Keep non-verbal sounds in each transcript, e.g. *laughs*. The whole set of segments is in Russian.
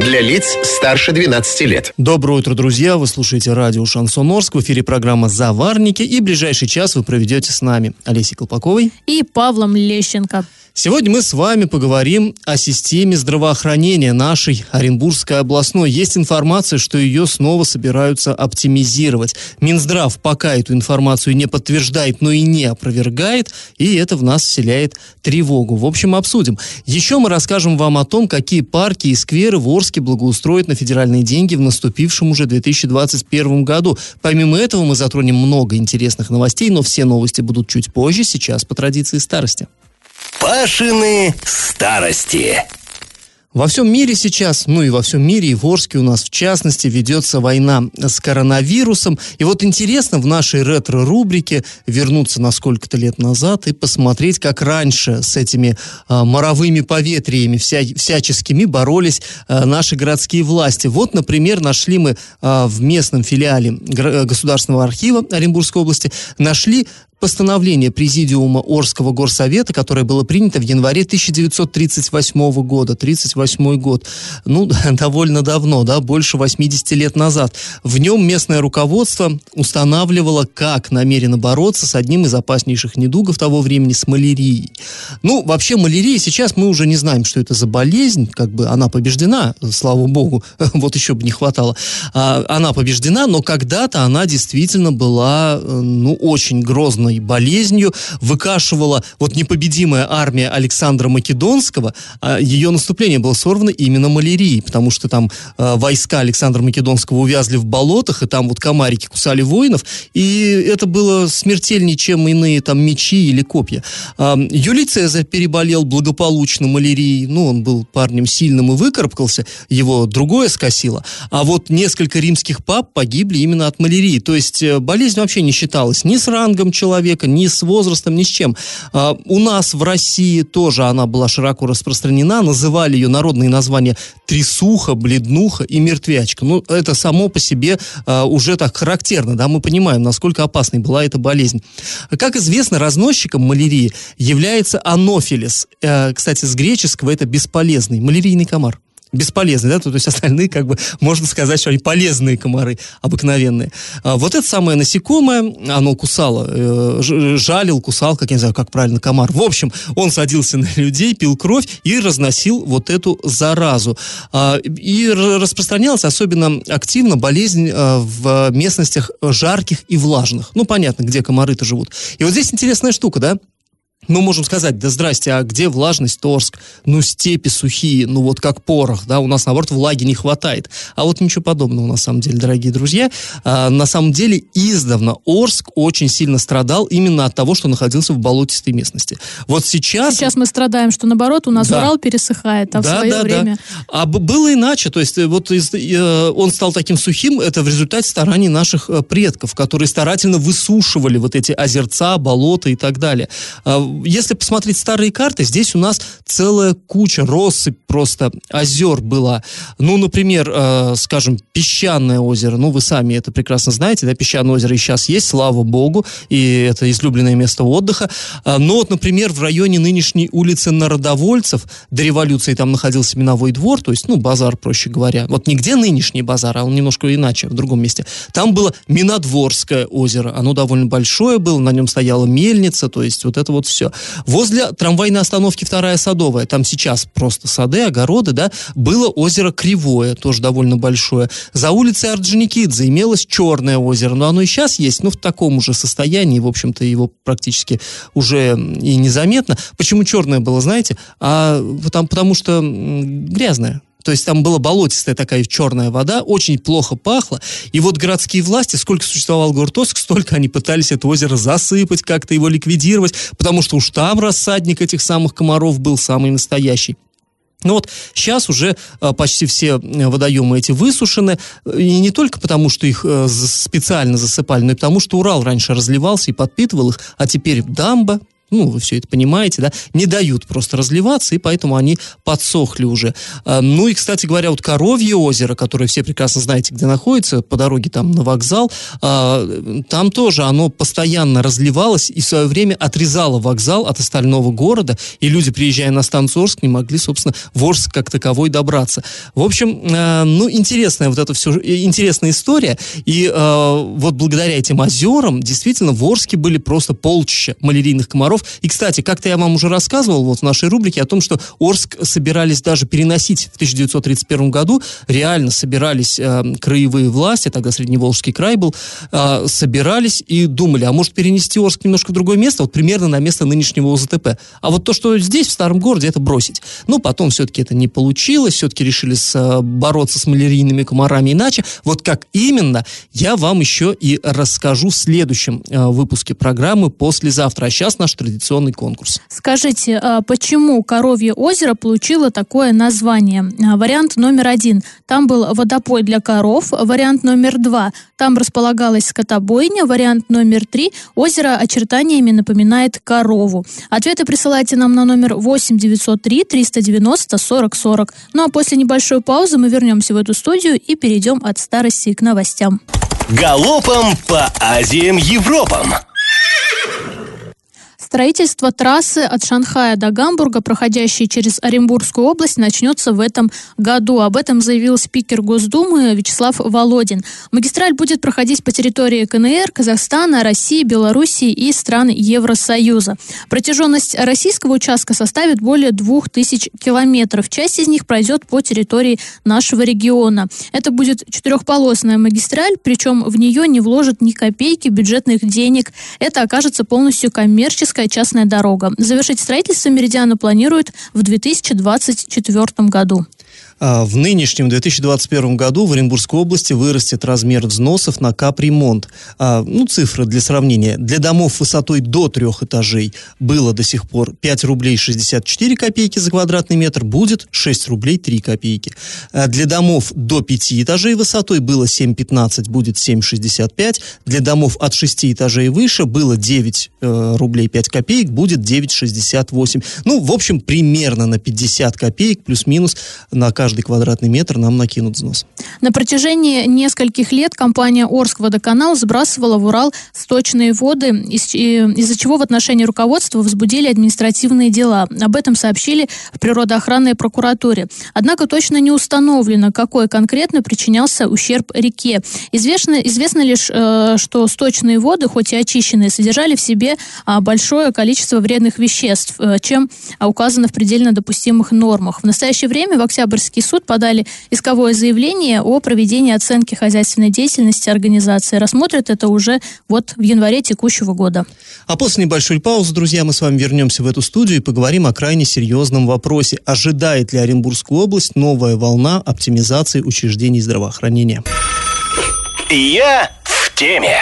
Для лиц старше 12 лет. Доброе утро, друзья! Вы слушаете радио «Шансон Орск». В эфире программа «Заварники». И ближайший час вы проведете с нами Олесей Колпаковой и Павлом Лещенко. Сегодня мы с вами поговорим о системе здравоохранения нашей Оренбургской областной. Есть информация, что ее снова собираются оптимизировать. Минздрав пока эту информацию не подтверждает, но и не опровергает, и это в нас вселяет тревогу. В общем, обсудим. Еще мы расскажем вам о том, какие парки и скверы в Орске благоустроят на федеральные деньги в наступившем уже 2021 году. Помимо этого мы затронем много интересных новостей, но все новости будут чуть позже, сейчас по традиции старости. Пашины старости. Во всем мире сейчас, ну и во всем мире, и в Орске у нас в частности, ведется война с коронавирусом. И вот интересно в нашей ретро-рубрике вернуться на сколько-то лет назад и посмотреть, как раньше с этими а, моровыми поветриями вся, всяческими боролись а, наши городские власти. Вот, например, нашли мы а, в местном филиале Государственного архива Оренбургской области, нашли постановление Президиума Орского горсовета, которое было принято в январе 1938 года, 38 год, ну, *laughs* довольно давно, да, больше 80 лет назад. В нем местное руководство устанавливало, как намерено бороться с одним из опаснейших недугов того времени, с малярией. Ну, вообще малярия сейчас мы уже не знаем, что это за болезнь, как бы она побеждена, слава богу, *laughs* вот еще бы не хватало. А, она побеждена, но когда-то она действительно была, э, ну, очень грозной грозной болезнью, выкашивала вот непобедимая армия Александра Македонского, а ее наступление было сорвано именно малярией, потому что там э, войска Александра Македонского увязли в болотах, и там вот комарики кусали воинов, и это было смертельнее, чем иные там мечи или копья. Э, Юлий Цезарь переболел благополучно малярией, ну, он был парнем сильным и выкарабкался, его другое скосило, а вот несколько римских пап погибли именно от малярии, то есть э, болезнь вообще не считалась ни с рангом человека, человека, ни с возрастом, ни с чем. А, у нас в России тоже она была широко распространена, называли ее народные названия трясуха, бледнуха и мертвячка. Ну, это само по себе а, уже так характерно, да, мы понимаем, насколько опасной была эта болезнь. Как известно, разносчиком малярии является анофилис. Э, кстати, с греческого это бесполезный, малярийный комар бесполезные, да, то, есть остальные, как бы, *laughs* можно сказать, что они полезные комары, обыкновенные. А вот это самое насекомое, оно кусало, э, жалил, кусал, как я не знаю, как правильно, комар. В общем, он садился на людей, пил кровь и разносил вот эту заразу. А, и распространялась особенно активно болезнь а, в местностях жарких и влажных. Ну, понятно, где комары-то живут. И вот здесь интересная штука, да, мы можем сказать, да здрасте, а где влажность Торск? Ну, степи сухие, ну вот как порох, да, у нас, наоборот, влаги не хватает. А вот ничего подобного, на самом деле, дорогие друзья. А, на самом деле, издавна Орск очень сильно страдал именно от того, что находился в болотистой местности. Вот сейчас... Сейчас мы страдаем, что наоборот, у нас да. Урал пересыхает, а да, в свое да, время... Да. А было иначе, то есть э, вот из, э, он стал таким сухим, это в результате стараний наших э, предков, которые старательно высушивали вот эти озерца, болота и так далее а, если посмотреть старые карты, здесь у нас целая куча, россыпь просто озер была. Ну, например, э, скажем, Песчаное озеро. Ну, вы сами это прекрасно знаете, да, Песчаное озеро и сейчас есть, слава богу, и это излюбленное место отдыха. А, но вот, например, в районе нынешней улицы Народовольцев до революции там находился Миновой двор, то есть, ну, базар, проще говоря. Вот нигде нынешний базар, а он немножко иначе, в другом месте. Там было Минодворское озеро. Оно довольно большое было, на нем стояла мельница, то есть вот это вот все все. Возле трамвайной остановки Вторая Садовая, там сейчас просто сады, огороды, да, было озеро Кривое, тоже довольно большое. За улицей Орджоникидзе имелось Черное озеро, но оно и сейчас есть, но в таком же состоянии, в общем-то, его практически уже и незаметно. Почему черное было, знаете? А потому, потому что грязное. То есть там была болотистая такая черная вода, очень плохо пахло. И вот городские власти, сколько существовал город Оск, столько они пытались это озеро засыпать, как-то его ликвидировать, потому что уж там рассадник этих самых комаров был самый настоящий. Ну вот сейчас уже а, почти все водоемы эти высушены, и не только потому, что их а, специально засыпали, но и потому, что Урал раньше разливался и подпитывал их, а теперь дамба, ну, вы все это понимаете, да, не дают просто разливаться, и поэтому они подсохли уже. А, ну и, кстати говоря, вот Коровье озеро, которое все прекрасно знаете, где находится, по дороге там на вокзал, а, там тоже оно постоянно разливалось и в свое время отрезало вокзал от остального города, и люди, приезжая на станцию Орск, не могли, собственно, в Орск как таковой добраться. В общем, а, ну, интересная вот эта все, интересная история, и вот благодаря этим озерам действительно в Орске были просто полчища малярийных комаров. И, кстати, как-то я вам уже рассказывал вот в нашей рубрике о том, что Орск собирались даже переносить в 1931 году, реально собирались э, краевые власти, тогда Средневолжский край был, э, собирались и думали, а может перенести Орск немножко в другое место, вот примерно на место нынешнего ОЗТП. А вот то, что здесь, в старом городе, это бросить. Ну, потом все-таки это не получилось, все-таки решили с, э, бороться с малярийными комарами иначе. Вот как именно, я вам еще и расскажу в следующем э, выпуске программы послезавтра. А сейчас наш традиционный конкурс. Скажите, а почему Коровье озеро получило такое название? А, вариант номер один. Там был водопой для коров. Вариант номер два. Там располагалась скотобойня. Вариант номер три. Озеро очертаниями напоминает корову. Ответы присылайте нам на номер 8 903 390 40 40. Ну а после небольшой паузы мы вернемся в эту студию и перейдем от старости к новостям. Галопом по Азиям Европам! Строительство трассы от Шанхая до Гамбурга, проходящей через Оренбургскую область, начнется в этом году. Об этом заявил спикер Госдумы Вячеслав Володин. Магистраль будет проходить по территории КНР, Казахстана, России, Белоруссии и стран Евросоюза. Протяженность российского участка составит более 2000 километров. Часть из них пройдет по территории нашего региона. Это будет четырехполосная магистраль, причем в нее не вложат ни копейки бюджетных денег. Это окажется полностью коммерческой Кировская частная дорога. Завершить строительство Меридиана планируют в 2024 году. А, в нынешнем 2021 году в Оренбургской области вырастет размер взносов на капремонт. А, ну, цифры для сравнения. Для домов высотой до трех этажей было до сих пор 5 рублей 64 копейки за квадратный метр, будет 6 рублей 3 копейки. А, для домов до 5 этажей высотой было 7,15, будет 7,65. Для домов от 6 этажей выше было 9 э, рублей 5 копеек, будет 9,68. Ну, в общем, примерно на 50 копеек плюс-минус на каждый каждый квадратный метр нам накинут взнос. На протяжении нескольких лет компания Орск-Водоканал сбрасывала в Урал сточные воды, из- из-за чего в отношении руководства возбудили административные дела. Об этом сообщили в природоохранной прокуратуре. Однако точно не установлено, какой конкретно причинялся ущерб реке. Известно, известно лишь, э, что сточные воды, хоть и очищенные, содержали в себе а, большое количество вредных веществ, э, чем указано в предельно допустимых нормах. В настоящее время в Октябрьске Европейский суд подали исковое заявление о проведении оценки хозяйственной деятельности организации. Рассмотрят это уже вот в январе текущего года. А после небольшой паузы, друзья, мы с вами вернемся в эту студию и поговорим о крайне серьезном вопросе. Ожидает ли Оренбургскую область новая волна оптимизации учреждений здравоохранения? Я в теме.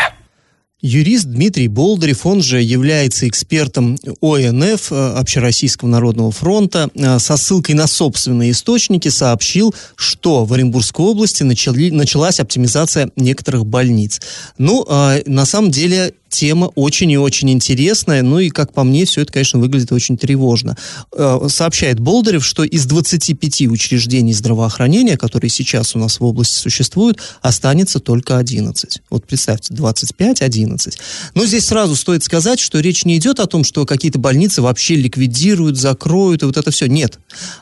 Юрист Дмитрий Болдырев, он же является экспертом ОНФ, э, Общероссийского народного фронта, э, со ссылкой на собственные источники сообщил, что в Оренбургской области начали, началась оптимизация некоторых больниц. Ну, э, на самом деле тема очень и очень интересная, ну и, как по мне, все это, конечно, выглядит очень тревожно. Э, сообщает Болдырев, что из 25 учреждений здравоохранения, которые сейчас у нас в области существуют, останется только 11. Вот представьте, 25-11. Но здесь сразу стоит сказать, что речь не идет о том, что какие-то больницы вообще ликвидируют, закроют и вот это все. Нет.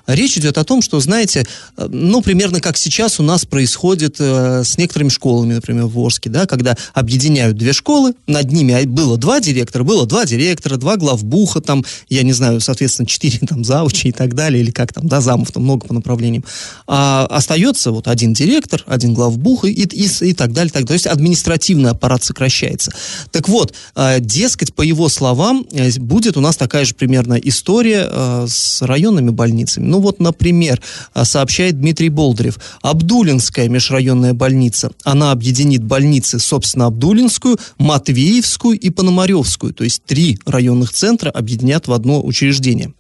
Речь идет о том, что, знаете, э, ну, примерно как сейчас у нас происходит э, с некоторыми школами, например, в Орске, да, когда объединяют две школы, над ними ними а было два директора, было два директора, два главбуха, там, я не знаю, соответственно, четыре *laughs* там завуча и так далее, или как там, да, замов, там много по направлениям. А остается вот один директор, один главбух и, и, и так далее, так далее. То есть административный аппарат сокращается. Так вот, а, дескать, по его словам, э, будет у нас такая же примерно история а, с районными больницами. Ну вот, например, сообщает Дмитрий Болдырев, Абдулинская межрайонная больница, она объединит больницы, собственно, Абдулинскую, Матвеевскую, Киевскую и Пономаревскую, то есть три районных центра объединят в одно учреждение.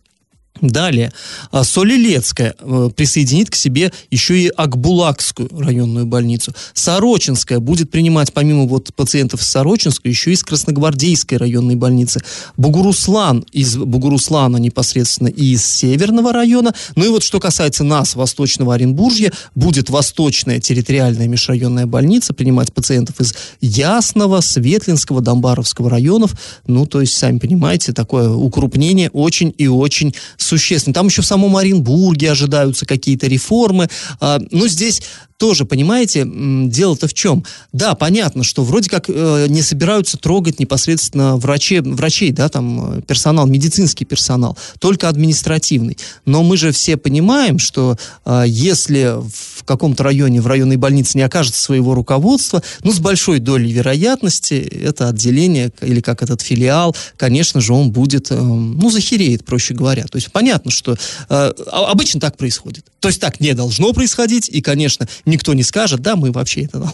Далее, а, Солилецкая э, присоединит к себе еще и Акбулакскую районную больницу. Сорочинская будет принимать помимо вот пациентов из Сорочинской еще и из Красногвардейской районной больницы. Бугуруслан из Бугуруслана непосредственно и из Северного района. Ну и вот что касается нас, Восточного Оренбуржья, будет Восточная территориальная межрайонная больница принимать пациентов из Ясного, Светлинского, Домбаровского районов. Ну, то есть, сами понимаете, такое укрупнение очень и очень существенно. Там еще в самом Оренбурге ожидаются какие-то реформы. А, ну, здесь тоже, понимаете, дело-то в чем? Да, понятно, что вроде как э, не собираются трогать непосредственно врачи, врачей, да, там э, персонал, медицинский персонал, только административный. Но мы же все понимаем, что э, если в каком-то районе, в районной больнице не окажется своего руководства, ну, с большой долей вероятности это отделение или как этот филиал, конечно же, он будет, э, ну, захереет, проще говоря. То есть понятно, что э, обычно так происходит. То есть так не должно происходить, и, конечно, никто не скажет, да, мы вообще это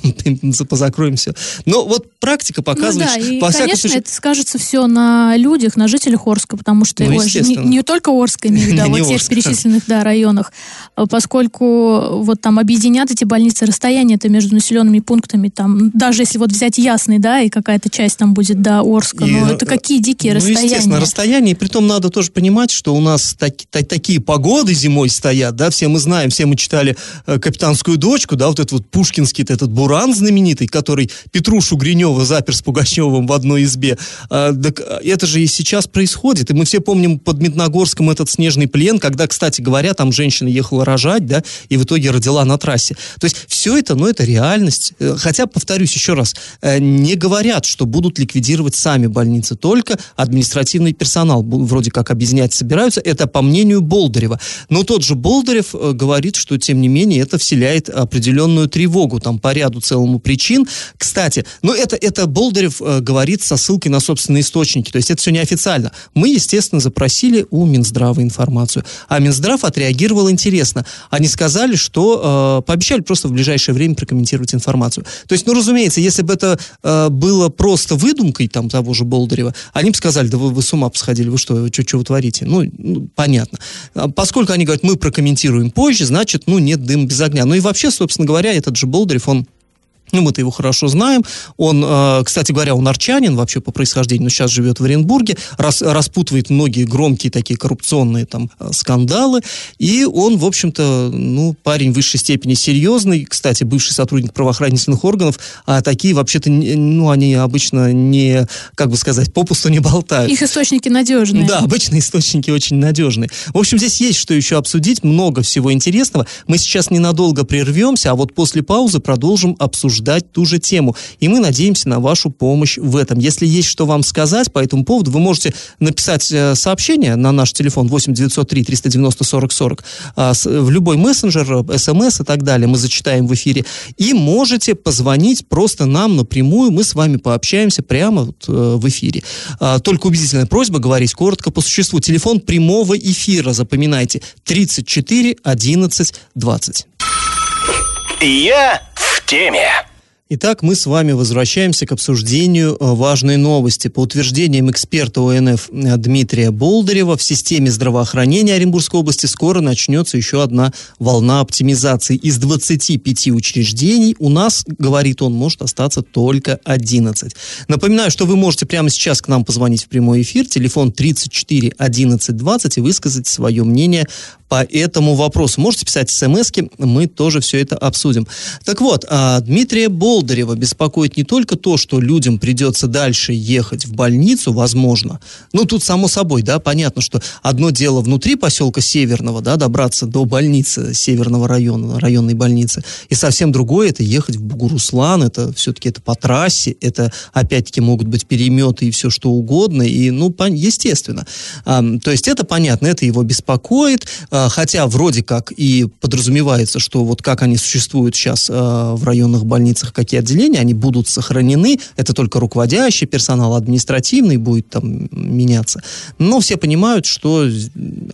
*laughs* позакроем все. Но вот практика показывает, ну, да, и, конечно, случае... это скажется все на людях, на жителях Орска, потому что ну, ой, не, не только Орска, имею в *laughs* виду, а вот тех перечисленных да, районах, а поскольку вот там объединят эти больницы, расстояние это между населенными пунктами, там, даже если вот взять Ясный, да, и какая-то часть там будет до Орска, и, ну, это какие дикие ну, расстояния. естественно, расстояние, и при том надо тоже понимать, что у нас так, так, такие погоды зимой стоят, да, все мы знаем, все мы читали э, «Капитанскую дочку», да, вот этот вот пушкинский этот буран знаменитый, который Петрушу Гринева запер с Пугачевым в одной избе. А, так это же и сейчас происходит. И мы все помним под Медногорском этот снежный плен, когда, кстати говоря, там женщина ехала рожать, да, и в итоге родила на трассе. То есть все это, ну, это реальность. Э, хотя, повторюсь еще раз, э, не говорят, что будут ликвидировать сами больницы, только административный персонал вроде как объединять собираются. Это по мнению Болдырева. Но тот же Болдырев э, говорит, что, тем не менее, это вселяет определенные определенную тревогу там по ряду целому причин. Кстати, ну это, это Болдырев э, говорит со ссылкой на собственные источники, то есть это все неофициально. Мы, естественно, запросили у Минздрава информацию, а Минздрав отреагировал интересно. Они сказали, что э, пообещали просто в ближайшее время прокомментировать информацию. То есть, ну, разумеется, если бы это э, было просто выдумкой там того же Болдырева, они бы сказали, да вы, вы с ума посходили, вы что, что, что вы творите? Ну, ну, понятно. А поскольку они говорят, мы прокомментируем позже, значит, ну, нет дым без огня. Ну и вообще, собственно говоря, этот же Болдырев, он ну, мы-то его хорошо знаем. Он, э, кстати говоря, он арчанин вообще по происхождению, но сейчас живет в Оренбурге, рас, распутывает многие громкие такие коррупционные там э, скандалы. И он, в общем-то, ну, парень в высшей степени серьезный. Кстати, бывший сотрудник правоохранительных органов, а такие вообще-то, ну, они обычно не, как бы сказать, попусту не болтают. Их источники надежные. Да, обычно источники очень надежные. В общем, здесь есть что еще обсудить, много всего интересного. Мы сейчас ненадолго прервемся, а вот после паузы продолжим обсуждать обсуждать ту же тему. И мы надеемся на вашу помощь в этом. Если есть что вам сказать по этому поводу, вы можете написать э, сообщение на наш телефон 8 903 390 40 40 в любой мессенджер, смс и так далее. Мы зачитаем в эфире. И можете позвонить просто нам напрямую. Мы с вами пообщаемся прямо вот, э, в эфире. А, только убедительная просьба говорить коротко по существу. Телефон прямого эфира, запоминайте, 34 11 20. Я в теме. Итак, мы с вами возвращаемся к обсуждению э, важной новости. По утверждениям эксперта ОНФ э, Дмитрия Болдырева, в системе здравоохранения Оренбургской области скоро начнется еще одна волна оптимизации. Из 25 учреждений у нас, говорит он, может остаться только 11. Напоминаю, что вы можете прямо сейчас к нам позвонить в прямой эфир. Телефон 34 11 20 и высказать свое мнение по этому вопросу. Можете писать смс мы тоже все это обсудим. Так вот, а, Дмитрия Болдырева беспокоит не только то, что людям придется дальше ехать в больницу, возможно. Ну, тут само собой, да, понятно, что одно дело внутри поселка Северного, да, добраться до больницы Северного района, районной больницы, и совсем другое это ехать в Бугуруслан, это все-таки это по трассе, это опять-таки могут быть переметы и все что угодно, и, ну, естественно. То есть это понятно, это его беспокоит, хотя вроде как и подразумевается, что вот как они существуют сейчас а, в районных больницах, какие отделения, они будут сохранены, это только руководящий персонал, административный будет там меняться. Но все понимают, что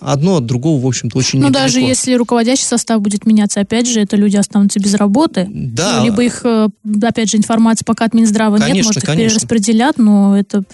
одно от другого, в общем-то, очень Ну, даже если руководящий состав будет меняться, опять же, это люди останутся без работы. Да. Ну, либо их, э, опять же, информация пока от Минздрава конечно, нет, может, их конечно. перераспределят, но это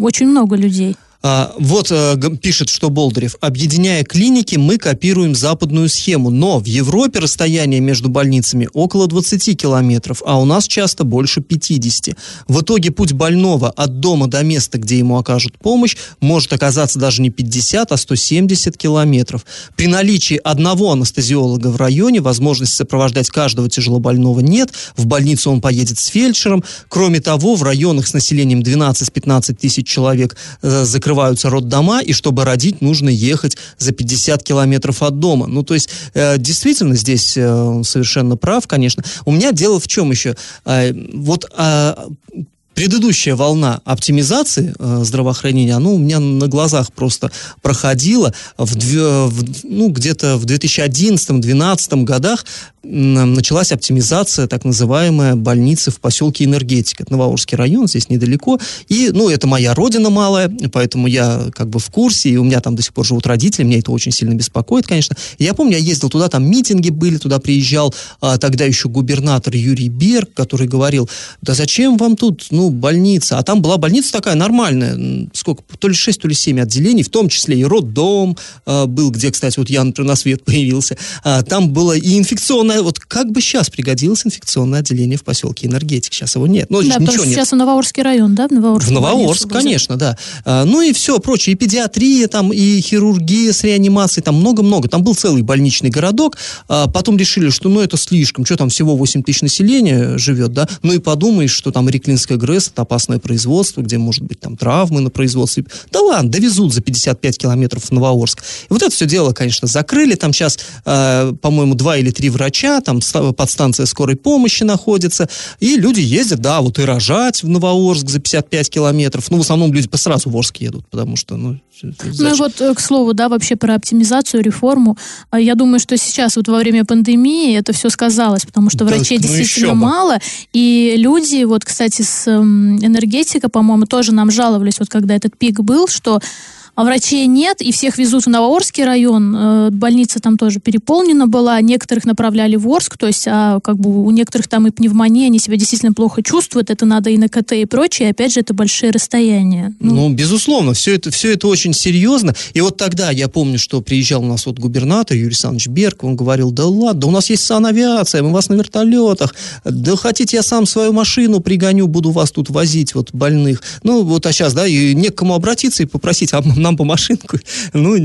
очень много людей. А, вот а, пишет, что Болдырев. Объединяя клиники, мы копируем западную схему. Но в Европе расстояние между больницами около 20 километров, а у нас часто больше 50. В итоге путь больного от дома до места, где ему окажут помощь, может оказаться даже не 50, а 170 километров. При наличии одного анестезиолога в районе возможности сопровождать каждого тяжелобольного нет. В больницу он поедет с фельдшером. Кроме того, в районах с населением 12-15 тысяч человек э, закрываются роддома, и чтобы родить, нужно ехать за 50 километров от дома. Ну, то есть, э, действительно, здесь э, он совершенно прав, конечно. У меня дело в чем еще? Э, вот э, предыдущая волна оптимизации э, здравоохранения, она у меня на глазах просто проходила. В, в, ну, где-то в 2011-2012 годах началась оптимизация так называемая больницы в поселке Энергетика. Это Новоурский район, здесь недалеко. И, ну, это моя родина малая, поэтому я как бы в курсе, и у меня там до сих пор живут родители, меня это очень сильно беспокоит, конечно. Я помню, я ездил туда, там митинги были, туда приезжал а, тогда еще губернатор Юрий Берг, который говорил, да зачем вам тут, ну, больница? А там была больница такая нормальная, сколько, то ли 6, то ли 7 отделений, в том числе и роддом а, был, где, кстати, вот я, например, на свет *laughs* появился. А, там было и инфекционное вот как бы сейчас пригодилось инфекционное отделение в поселке Энергетик, сейчас его нет. Ну, да, потому что нет. сейчас в Новоорский район, да? В Новоорск, в Новоорск конечно, да. А, ну и все прочее, и педиатрия там, и хирургия с реанимацией, там много-много. Там был целый больничный городок, а потом решили, что ну это слишком, что там всего 8 тысяч населения живет, да, ну и подумаешь, что там Реклинская ГРЭС, это опасное производство, где может быть там травмы на производстве. Да ладно, довезут за 55 километров в Новоорск. И вот это все дело, конечно, закрыли, там сейчас, э, по-моему, два или три врача там подстанция скорой помощи находится, и люди ездят, да, вот и рожать в Новоорск за 55 километров. Ну, в основном люди сразу в Орск едут, потому что, ну, Ну и вот, э, к слову, да, вообще про оптимизацию, реформу. А я думаю, что сейчас вот во время пандемии это все сказалось, потому что да, врачей ну действительно мало, и люди, вот, кстати, с энергетика, по-моему, тоже нам жаловались, вот когда этот пик был, что а врачей нет, и всех везут в Новоорский район. Э, больница там тоже переполнена была, некоторых направляли в Орск, то есть а, как бы у некоторых там и пневмония, они себя действительно плохо чувствуют, это надо и на КТ и прочее, и опять же, это большие расстояния. Ну, ну безусловно, все это, все это очень серьезно. И вот тогда я помню, что приезжал у нас вот губернатор Юрий Александрович Берг, он говорил, да ладно, да у нас есть санавиация, мы вас на вертолетах, да хотите, я сам свою машину пригоню, буду вас тут возить, вот больных. Ну, вот, а сейчас, да, и не к кому обратиться и попросить, а нам по машинку. Ну,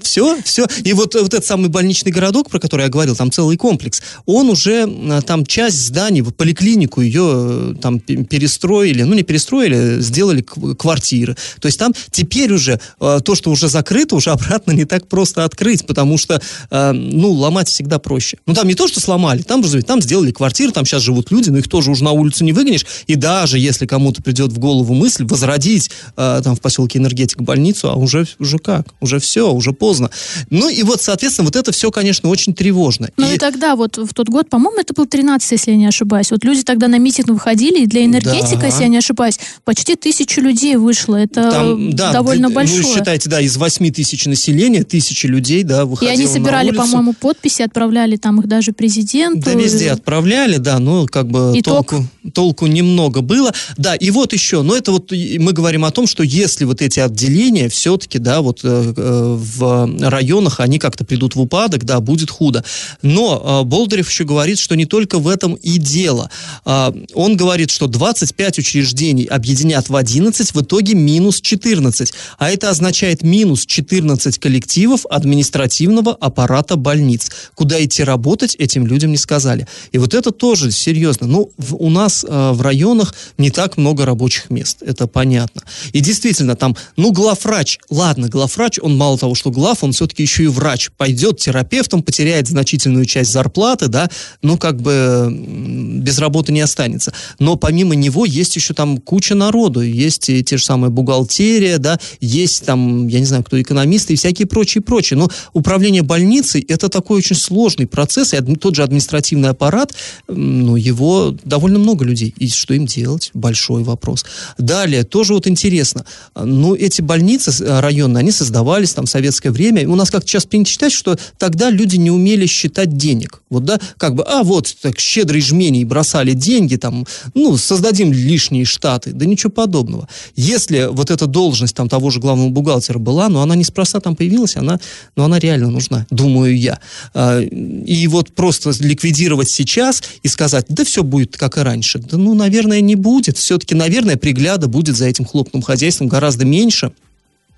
все, все. И вот, вот этот самый больничный городок, про который я говорил, там целый комплекс, он уже, а, там часть зданий, поликлинику ее э, там перестроили, ну, не перестроили, сделали квартиры. То есть там теперь уже э, то, что уже закрыто, уже обратно не так просто открыть, потому что, э, ну, ломать всегда проще. Ну, там не то, что сломали, там, там сделали квартиры, там сейчас живут люди, но их тоже уже на улицу не выгонишь. И даже если кому-то придет в голову мысль возродить там в поселке Энергетик больницу, а уже уже как? Уже все, уже поздно. Ну и вот, соответственно, вот это все, конечно, очень тревожно. Ну и, и тогда вот в тот год, по-моему, это был 13 если я не ошибаюсь. Вот люди тогда на митинг выходили, и для энергетика, да. если я не ошибаюсь, почти тысячу людей вышло. Это Там, да, довольно д- большое. Ну, считайте, да, из 8 тысяч населения, тысячи людей, да, выходило И они собирали, по-моему, подписи, отправляли там их даже президенту. Да, везде отправляли, да, но как бы Итог. толку, толку немного было. Да, и вот еще, но это вот мы говорим о том, что если вот эти отделения все-таки, да, вот э, в районах они как-то придут в упадок, да, будет худо. Но э, Болдырев еще говорит, что не только в этом и дело. Э, он говорит, что 25 учреждений объединят в 11, в итоге минус 14. А это означает минус 14 коллективов административного аппарата больниц. Куда идти работать, этим людям не сказали. И вот это тоже серьезно. Ну, в, у нас э, в районах не так много рабочих мест, это понятно. И действительно, там, ну, главврач, ладно, главврач, он мало того, что глав, он все-таки еще и врач. Пойдет терапевтом, потеряет значительную часть зарплаты, да, ну, как бы без работы не останется. Но помимо него есть еще там куча народу, есть и те же самые бухгалтерия, да, есть там, я не знаю, кто экономисты и всякие прочие, прочие. Но управление больницей это такой очень сложный процесс, и тот же административный аппарат, ну, его довольно много людей. И что им делать? Большой вопрос. Далее, тоже вот интересно, ну, эти больницы, районные, они создавались там в советское время. У нас как-то сейчас принято считать, что тогда люди не умели считать денег. Вот, да, как бы, а вот так щедрые жмени бросали деньги, там, ну, создадим лишние штаты. Да ничего подобного. Если вот эта должность там того же главного бухгалтера была, но она неспроста там появилась, она, но она реально нужна, думаю я. А, и вот просто ликвидировать сейчас и сказать, да все будет как и раньше. Да, ну, наверное, не будет. Все-таки, наверное, пригляда будет за этим хлопным хозяйством гораздо меньше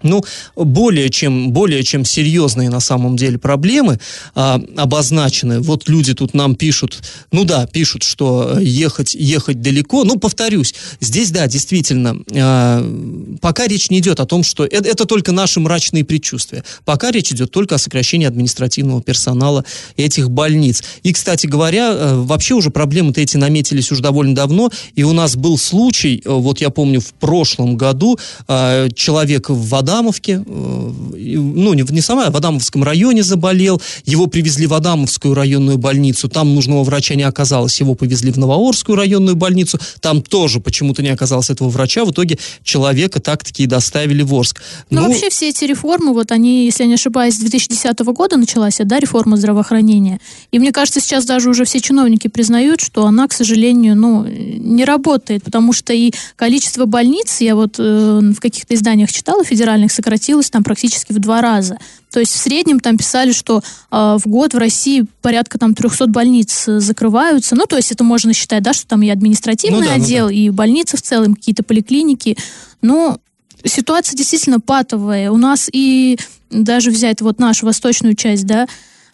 ну, более чем, более чем серьезные на самом деле проблемы а, обозначены. Вот люди тут нам пишут, ну да, пишут, что ехать, ехать далеко. Ну, повторюсь, здесь, да, действительно, а, пока речь не идет о том, что это, это только наши мрачные предчувствия. Пока речь идет только о сокращении административного персонала этих больниц. И, кстати говоря, э, вообще уже проблемы-то эти наметились уже довольно давно, и у нас был случай, э, вот я помню, в прошлом году а, человек в вода Адамовке, э, ну, не, сама, а в Адамовском районе заболел, его привезли в Адамовскую районную больницу, там нужного врача не оказалось, его повезли в Новоорскую районную больницу, там тоже почему-то не оказалось этого врача, в итоге человека так-таки и доставили в Орск. Но ну, вообще все эти реформы, вот они, если я не ошибаюсь, с 2010 года началась, да, реформа здравоохранения, и мне кажется, сейчас даже уже все чиновники признают, что она, к сожалению, ну, не работает, потому что и количество больниц, я вот э, в каких-то изданиях читала, федеральных региональных сократилось там практически в два раза. То есть в среднем там писали, что э, в год в России порядка там 300 больниц э, закрываются. Ну, то есть это можно считать, да, что там и административный ну, да, отдел, ну, да. и больницы в целом, какие-то поликлиники. Но ситуация действительно патовая. У нас и даже взять вот нашу восточную часть, да,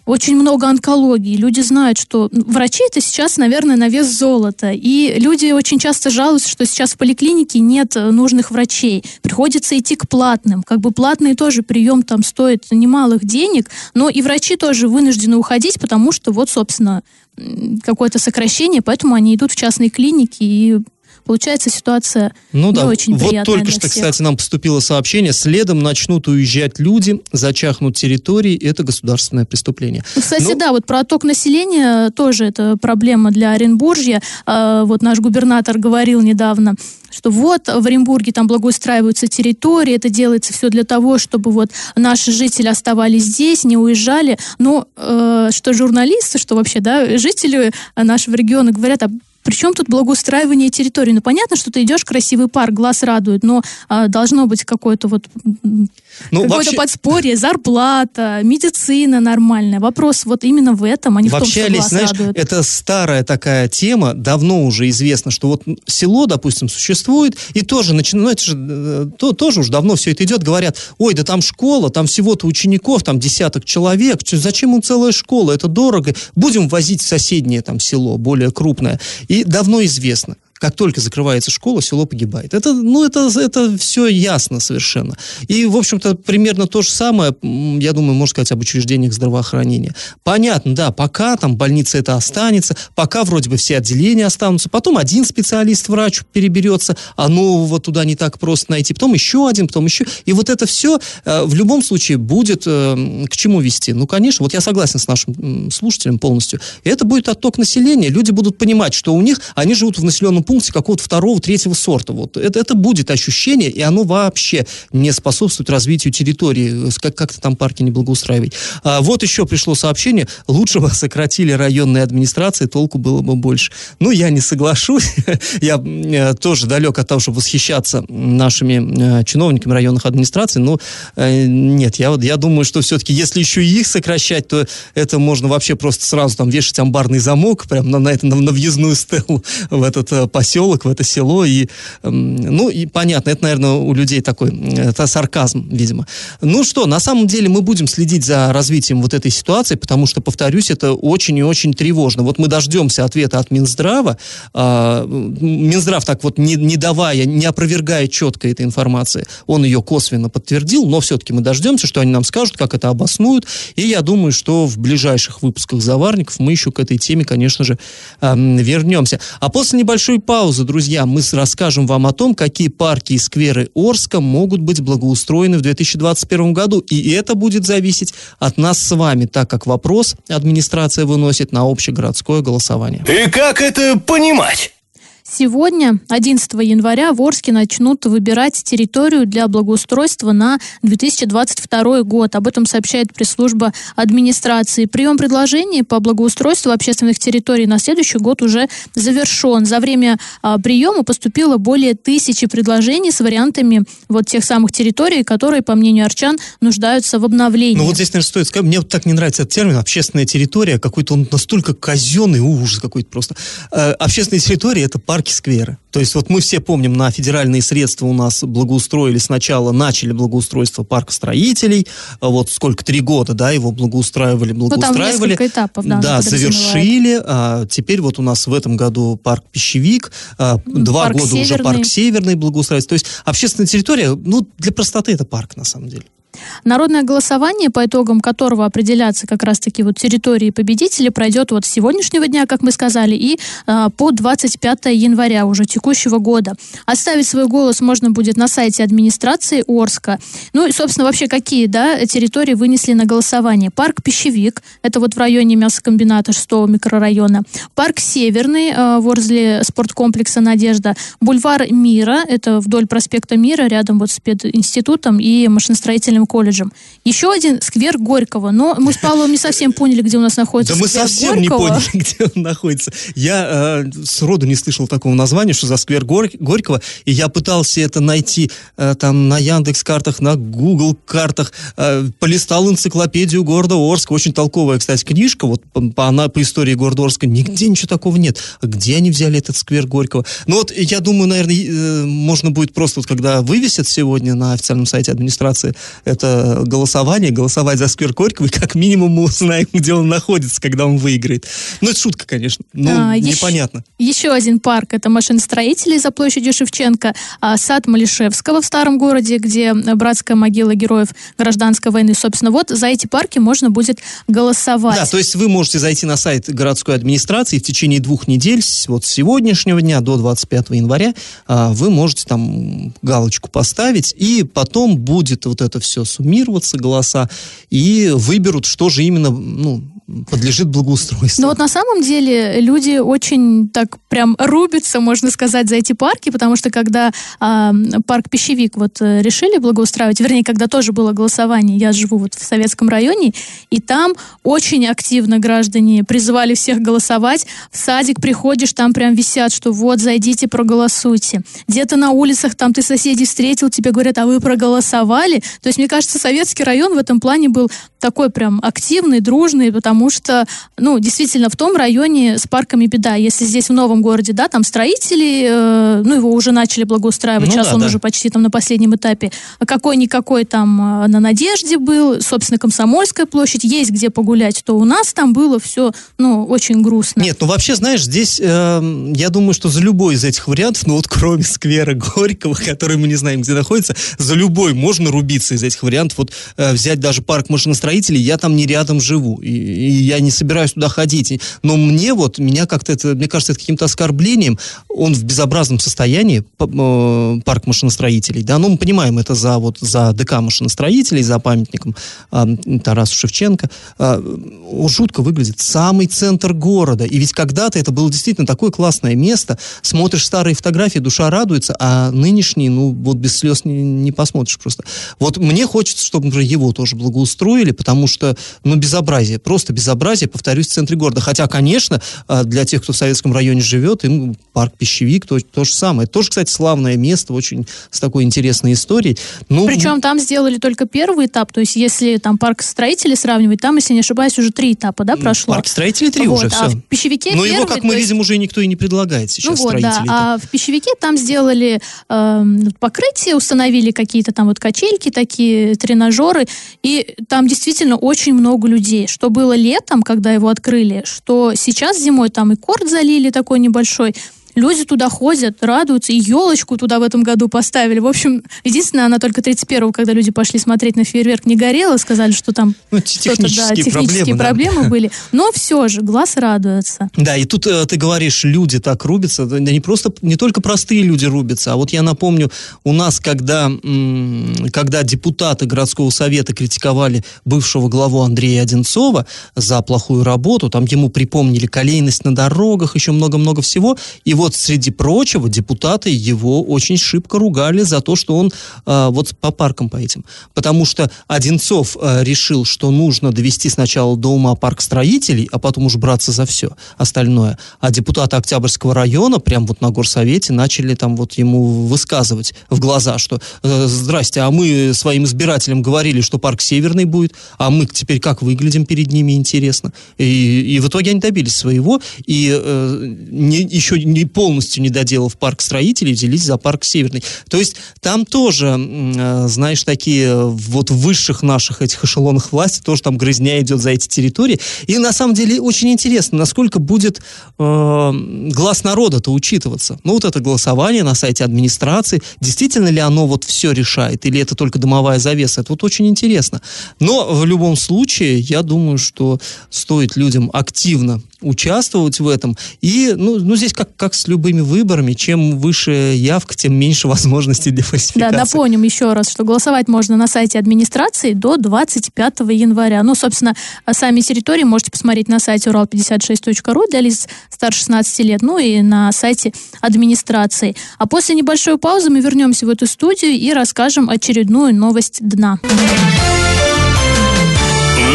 очень много онкологии. Люди знают, что врачи это сейчас, наверное, на вес золота. И люди очень часто жалуются, что сейчас в поликлинике нет э, нужных врачей. Приходится идти к платным. Как бы платный тоже прием там стоит немалых денег, но и врачи тоже вынуждены уходить, потому что вот, собственно, какое-то сокращение, поэтому они идут в частные клиники и Получается ситуация ну, не да. очень вот приятная только что, всех. кстати, нам поступило сообщение, следом начнут уезжать люди, зачахнут территории, это государственное преступление. Ну, кстати, Но... Ну, да, вот про отток населения тоже это проблема для Оренбуржья. А, вот наш губернатор говорил недавно, что вот в Оренбурге там благоустраиваются территории, это делается все для того, чтобы вот наши жители оставались здесь, не уезжали. Но э, что журналисты, что вообще, да, жители нашего региона говорят, а причем тут благоустраивание территории? Ну, понятно, что ты идешь, красивый парк, глаз радует, но а, должно быть какое-то вот ну, какое-то вообще... подспорье, зарплата, медицина нормальная. Вопрос вот именно в этом, а не вообще, в том, что глаз знаешь, радует. это старая такая тема, давно уже известно, что вот село, допустим, существует, и тоже начинают, ну, э, то, тоже уже давно все это идет, говорят, ой, да там школа, там всего-то учеников, там десяток человек, зачем им целая школа, это дорого, будем возить в соседнее там село, более крупное. И давно известно, как только закрывается школа, село погибает. Это, ну, это, это все ясно совершенно. И, в общем-то, примерно то же самое, я думаю, можно сказать об учреждениях здравоохранения. Понятно, да, пока там больница это останется, пока вроде бы все отделения останутся, потом один специалист-врач переберется, а нового туда не так просто найти, потом еще один, потом еще. И вот это все э, в любом случае будет э, к чему вести? Ну, конечно, вот я согласен с нашим слушателем полностью. Это будет отток населения. Люди будут понимать, что у них, они живут в населенном пункте какого-то второго, третьего сорта. Вот. Это, это будет ощущение, и оно вообще не способствует развитию территории, как, как-то там парки не благоустраивать. А, вот еще пришло сообщение, лучше бы *laughs* сократили районные администрации, толку было бы больше. Ну, я не соглашусь. *laughs* я э, тоже далек от того, чтобы восхищаться нашими э, чиновниками районных администраций, но э, нет, я, вот, я думаю, что все-таки, если еще и их сокращать, то это можно вообще просто сразу там вешать амбарный замок прямо на, на, это, на, на въездную стелу *laughs* в этот э, поселок, в это село. И, ну, и понятно, это, наверное, у людей такой, это сарказм, видимо. Ну что, на самом деле мы будем следить за развитием вот этой ситуации, потому что, повторюсь, это очень и очень тревожно. Вот мы дождемся ответа от Минздрава. А, Минздрав так вот, не, не давая, не опровергая четко этой информации, он ее косвенно подтвердил, но все-таки мы дождемся, что они нам скажут, как это обоснуют. И я думаю, что в ближайших выпусках «Заварников» мы еще к этой теме, конечно же, вернемся. А после небольшой паузы, друзья, мы расскажем вам о том, какие парки и скверы Орска могут быть благоустроены в 2021 году. И это будет зависеть от нас с вами, так как вопрос администрация выносит на общегородское голосование. И как это понимать? Сегодня, 11 января, в Орске начнут выбирать территорию для благоустройства на 2022 год. Об этом сообщает пресс-служба администрации. Прием предложений по благоустройству общественных территорий на следующий год уже завершен. За время а, приема поступило более тысячи предложений с вариантами вот тех самых территорий, которые, по мнению арчан, нуждаются в обновлении. Ну вот здесь, наверное, стоит сказать, мне вот так не нравится этот термин «общественная территория», какой-то он настолько казенный, ужас какой-то просто. Э, общественные территории – это парки, скверы. То есть вот мы все помним, на федеральные средства у нас благоустроили сначала, начали благоустройство парка строителей, вот сколько, три года, да, его благоустраивали, благоустраивали. Ну, там этапов, да. Да, завершили. А, теперь вот у нас в этом году парк Пищевик, а, два парк года Северный. уже парк Северный благоустраивается. То есть общественная территория, ну, для простоты это парк на самом деле. Народное голосование, по итогам которого определятся как раз-таки вот территории победителей, пройдет вот с сегодняшнего дня, как мы сказали, и э, по 25 января уже текущего года. Оставить свой голос можно будет на сайте администрации Орска. Ну и, собственно, вообще какие да, территории вынесли на голосование? Парк Пищевик, это вот в районе мясокомбината 6 микрорайона. Парк Северный, э, возле спорткомплекса «Надежда». Бульвар Мира, это вдоль проспекта Мира, рядом вот с пединститутом и машиностроительным музыкальным колледжем. Еще один сквер Горького. Но мы с Павлом не совсем поняли, где у нас находится Да мы совсем Горького. не поняли, *laughs* где он находится. Я э, сроду не слышал такого названия, что за сквер Горь, Горького, и я пытался это найти э, там на Яндекс картах, на Google картах, э, полистал энциклопедию города Орска, очень толковая, кстати, книжка, вот по, она по истории города Орска, нигде ничего такого нет. Где они взяли этот сквер Горького? Ну вот, я думаю, наверное, можно будет просто, вот, когда вывесят сегодня на официальном сайте администрации это голосование, голосовать за сквер Горького, и как минимум мы узнаем, где он находится, когда он выиграет. Ну, это шутка, конечно, но а, непонятно. Еще, еще один парк, это машиностроители за площадью Шевченко, а, сад Малишевского в старом городе, где братская могила героев гражданской войны. Собственно, вот за эти парки можно будет голосовать. Да, то есть вы можете зайти на сайт городской администрации в течение двух недель, вот с сегодняшнего дня до 25 января, а, вы можете там галочку поставить, и потом будет вот это все все суммироваться голоса и выберут, что же именно ну, подлежит благоустройству. Но вот на самом деле люди очень так прям рубятся, можно сказать, за эти парки, потому что когда э, парк Пищевик вот э, решили благоустраивать, вернее, когда тоже было голосование, я живу вот в Советском районе, и там очень активно граждане призывали всех голосовать. В садик приходишь, там прям висят, что вот, зайдите, проголосуйте. Где-то на улицах там ты соседей встретил, тебе говорят, а вы проголосовали? То есть, мне кажется, Советский район в этом плане был такой прям активный, дружный, потому что, ну, действительно, в том районе с парками беда. Если здесь в новом городе, да, там строители, э, ну, его уже начали благоустраивать, ну, сейчас да, он да. уже почти там на последнем этапе. А какой-никакой там э, на Надежде был, собственно, Комсомольская площадь, есть где погулять, то у нас там было все, ну, очень грустно. Нет, ну, вообще, знаешь, здесь, э, я думаю, что за любой из этих вариантов, ну, вот кроме сквера Горького, который мы не знаем, где находится, за любой можно рубиться из этих вариантов. Вот э, взять даже парк машиностроения строителей, я там не рядом живу, и я не собираюсь туда ходить. Но мне вот, меня как-то это, мне кажется, это каким-то оскорблением. Он в безобразном состоянии, э, парк машиностроителей, да, ну мы понимаем, это за вот за ДК машиностроителей, за памятником э, Тарасу Шевченко. Э, жутко выглядит. Самый центр города. И ведь когда-то это было действительно такое классное место. Смотришь старые фотографии, душа радуется, а нынешние, ну, вот без слез не, не посмотришь просто. Вот мне хочется, чтобы, например, его тоже благоустроили, потому что, ну, безобразие, просто безобразие, повторюсь, в центре города. Хотя, конечно, а, для тех, кто в Советском районе живет, им парк Пищевик то, то же самое. Это тоже, кстати, славное место, очень с такой интересной историей. Ну, Причем там сделали только первый этап, то есть если там парк строителей сравнивать, там, если не ошибаюсь, уже три этапа, да, прошло? Парк строителей три вот, уже, а все. в Пищевике Но первый, его, как мы есть... видим, уже никто и не предлагает сейчас ну вот, да, а в Пищевике там сделали э, покрытие, установили какие-то там вот качельки такие, тренажеры, и там действительно очень много людей. Что было летом, когда его открыли, что сейчас зимой там и корт залили такой небольшой. Люди туда ходят, радуются, и елочку туда в этом году поставили. В общем, единственное, она только 31-го, когда люди пошли смотреть на фейерверк, не горела, сказали, что там ну, технические, да, технические проблемы, проблемы да. были. Но все же, глаз радуется. Да, и тут э, ты говоришь, люди так рубятся, да не просто, не только простые люди рубятся, а вот я напомню, у нас, когда, когда депутаты городского совета критиковали бывшего главу Андрея Одинцова за плохую работу, там ему припомнили колейность на дорогах, еще много-много всего, и вот среди прочего депутаты его очень шибко ругали за то, что он э, вот по паркам по этим. Потому что Одинцов э, решил, что нужно довести сначала до ума парк строителей, а потом уж браться за все остальное. А депутаты Октябрьского района прям вот на горсовете начали там вот ему высказывать в глаза, что э, здрасте, а мы своим избирателям говорили, что парк Северный будет, а мы теперь как выглядим перед ними, интересно. И, и в итоге они добились своего, и э, не, еще не полностью не доделав парк строителей, взялись за парк Северный. То есть там тоже, э, знаешь, такие вот в высших наших этих эшелонах власти тоже там грызня идет за эти территории. И на самом деле очень интересно, насколько будет э, глаз народа-то учитываться. Ну вот это голосование на сайте администрации, действительно ли оно вот все решает, или это только дымовая завеса, это вот очень интересно. Но в любом случае, я думаю, что стоит людям активно участвовать в этом. И, ну, ну здесь как, как с любыми выборами, чем выше явка, тем меньше *laughs* возможностей для фальсификации. Да, напомним еще раз, что голосовать можно на сайте администрации до 25 января. Ну, собственно, сами территории можете посмотреть на сайте урал56.ру для лиц старше 16 лет, ну и на сайте администрации. А после небольшой паузы мы вернемся в эту студию и расскажем очередную новость дна.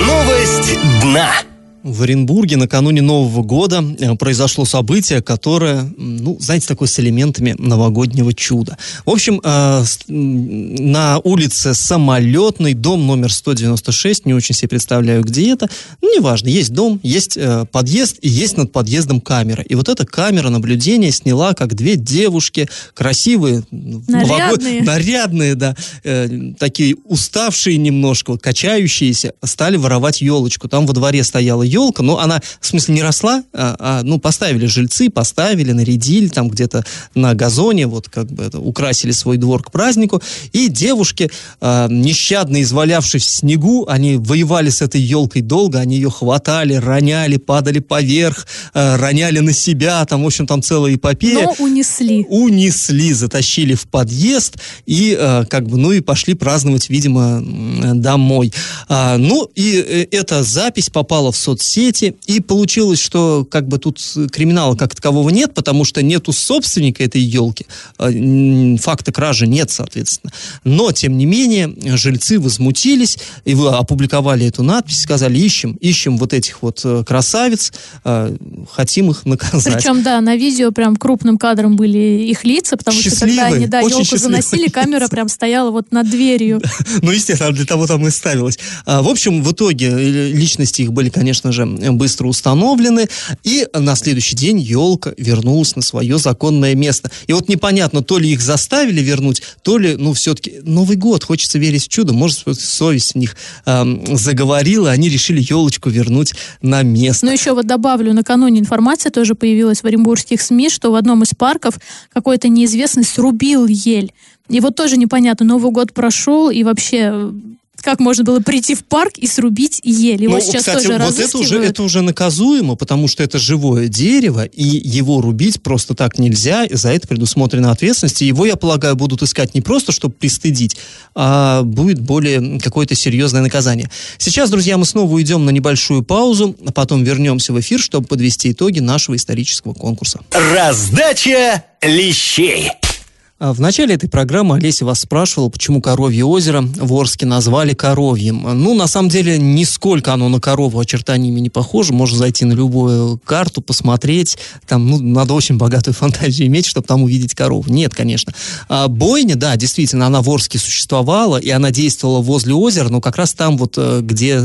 Новость дна. В Оренбурге накануне Нового года э, произошло событие, которое, ну, знаете, такое с элементами новогоднего чуда. В общем, э, на улице Самолетный, дом номер 196, не очень себе представляю, где это, ну, неважно, есть дом, есть э, подъезд и есть над подъездом камера. И вот эта камера наблюдения сняла, как две девушки, красивые, нарядные, нового... нарядные да, такие уставшие немножко, качающиеся, стали воровать елочку. Там во дворе стояла елочка, елка, но она, в смысле, не росла, а, а ну, поставили жильцы, поставили, нарядили там где-то на газоне, вот как бы это, украсили свой двор к празднику, и девушки, а, нещадно извалявшись в снегу, они воевали с этой елкой долго, они ее хватали, роняли, падали поверх, а, роняли на себя, там, в общем, там целая эпопея. Но унесли. Унесли, затащили в подъезд, и а, как бы, ну, и пошли праздновать, видимо, домой. А, ну, и э, эта запись попала в соцсети, соцсети, и получилось, что как бы тут криминала как такового нет, потому что нету собственника этой елки, а, факта кражи нет, соответственно. Но, тем не менее, жильцы возмутились, и вы опубликовали эту надпись, сказали, ищем, ищем вот этих вот э, красавиц, а, хотим их наказать. Причем, да, на видео прям крупным кадром были их лица, потому счастливые, что когда они, да, елку заносили, камера прям стояла вот над дверью. *laughs* Ну, естественно, для того там и ставилась. А, в общем, в итоге э, личности их были, конечно же, быстро установлены, и на следующий день елка вернулась на свое законное место. И вот непонятно, то ли их заставили вернуть, то ли, ну, все-таки Новый год, хочется верить в чудо, может, совесть в них эм, заговорила, они решили елочку вернуть на место. Ну, еще вот добавлю, накануне информация тоже появилась в оренбургских СМИ, что в одном из парков какой-то неизвестный срубил ель. И вот тоже непонятно, Новый год прошел, и вообще как можно было прийти в парк и срубить ель. Его ну, сейчас кстати, тоже вот это уже, это уже наказуемо, потому что это живое дерево, и его рубить просто так нельзя, за это предусмотрена ответственность, и его, я полагаю, будут искать не просто, чтобы пристыдить, а будет более какое-то серьезное наказание. Сейчас, друзья, мы снова уйдем на небольшую паузу, а потом вернемся в эфир, чтобы подвести итоги нашего исторического конкурса. Раздача лещей. А в начале этой программы Олеся вас спрашивала, почему Коровье озеро в Орске назвали Коровьем. Ну, на самом деле, нисколько оно на корову очертаниями не похоже. Можно зайти на любую карту, посмотреть. Там, ну, надо очень богатую *laughs* фантазию иметь, чтобы там увидеть корову. Нет, конечно. А бойня, да, действительно, она в Орске существовала, и она действовала возле озера, но как раз там вот, э, где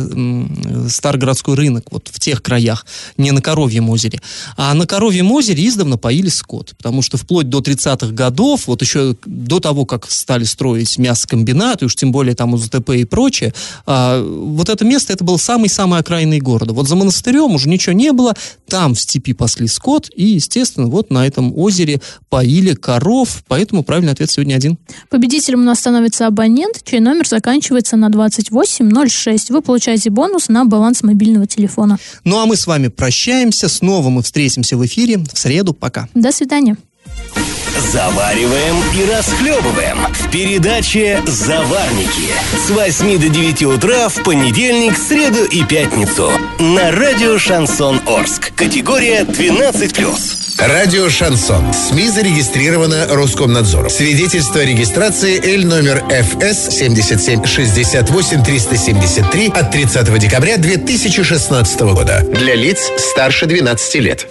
Старгородской рынок, вот в тех краях, не на Коровьем озере. А на Коровьем озере издавна поили скот, потому что вплоть до 30-х годов, вот вот еще до того, как стали строить мясокомбинат, и уж тем более там УЗТП и прочее, а, вот это место, это был самый-самый окраинный города. Вот за монастырем уже ничего не было, там в степи пасли скот, и, естественно, вот на этом озере поили коров, поэтому правильный ответ сегодня один. Победителем у нас становится абонент, чей номер заканчивается на 2806. Вы получаете бонус на баланс мобильного телефона. Ну а мы с вами прощаемся, снова мы встретимся в эфире в среду. Пока. До свидания. Завариваем и расхлебываем в передаче «Заварники» с 8 до 9 утра в понедельник, среду и пятницу на радио «Шансон Орск». Категория 12+. Радио «Шансон». СМИ зарегистрировано Роскомнадзором. Свидетельство о регистрации Л номер ФС 77 68 373 от 30 декабря 2016 года. Для лиц старше 12 лет.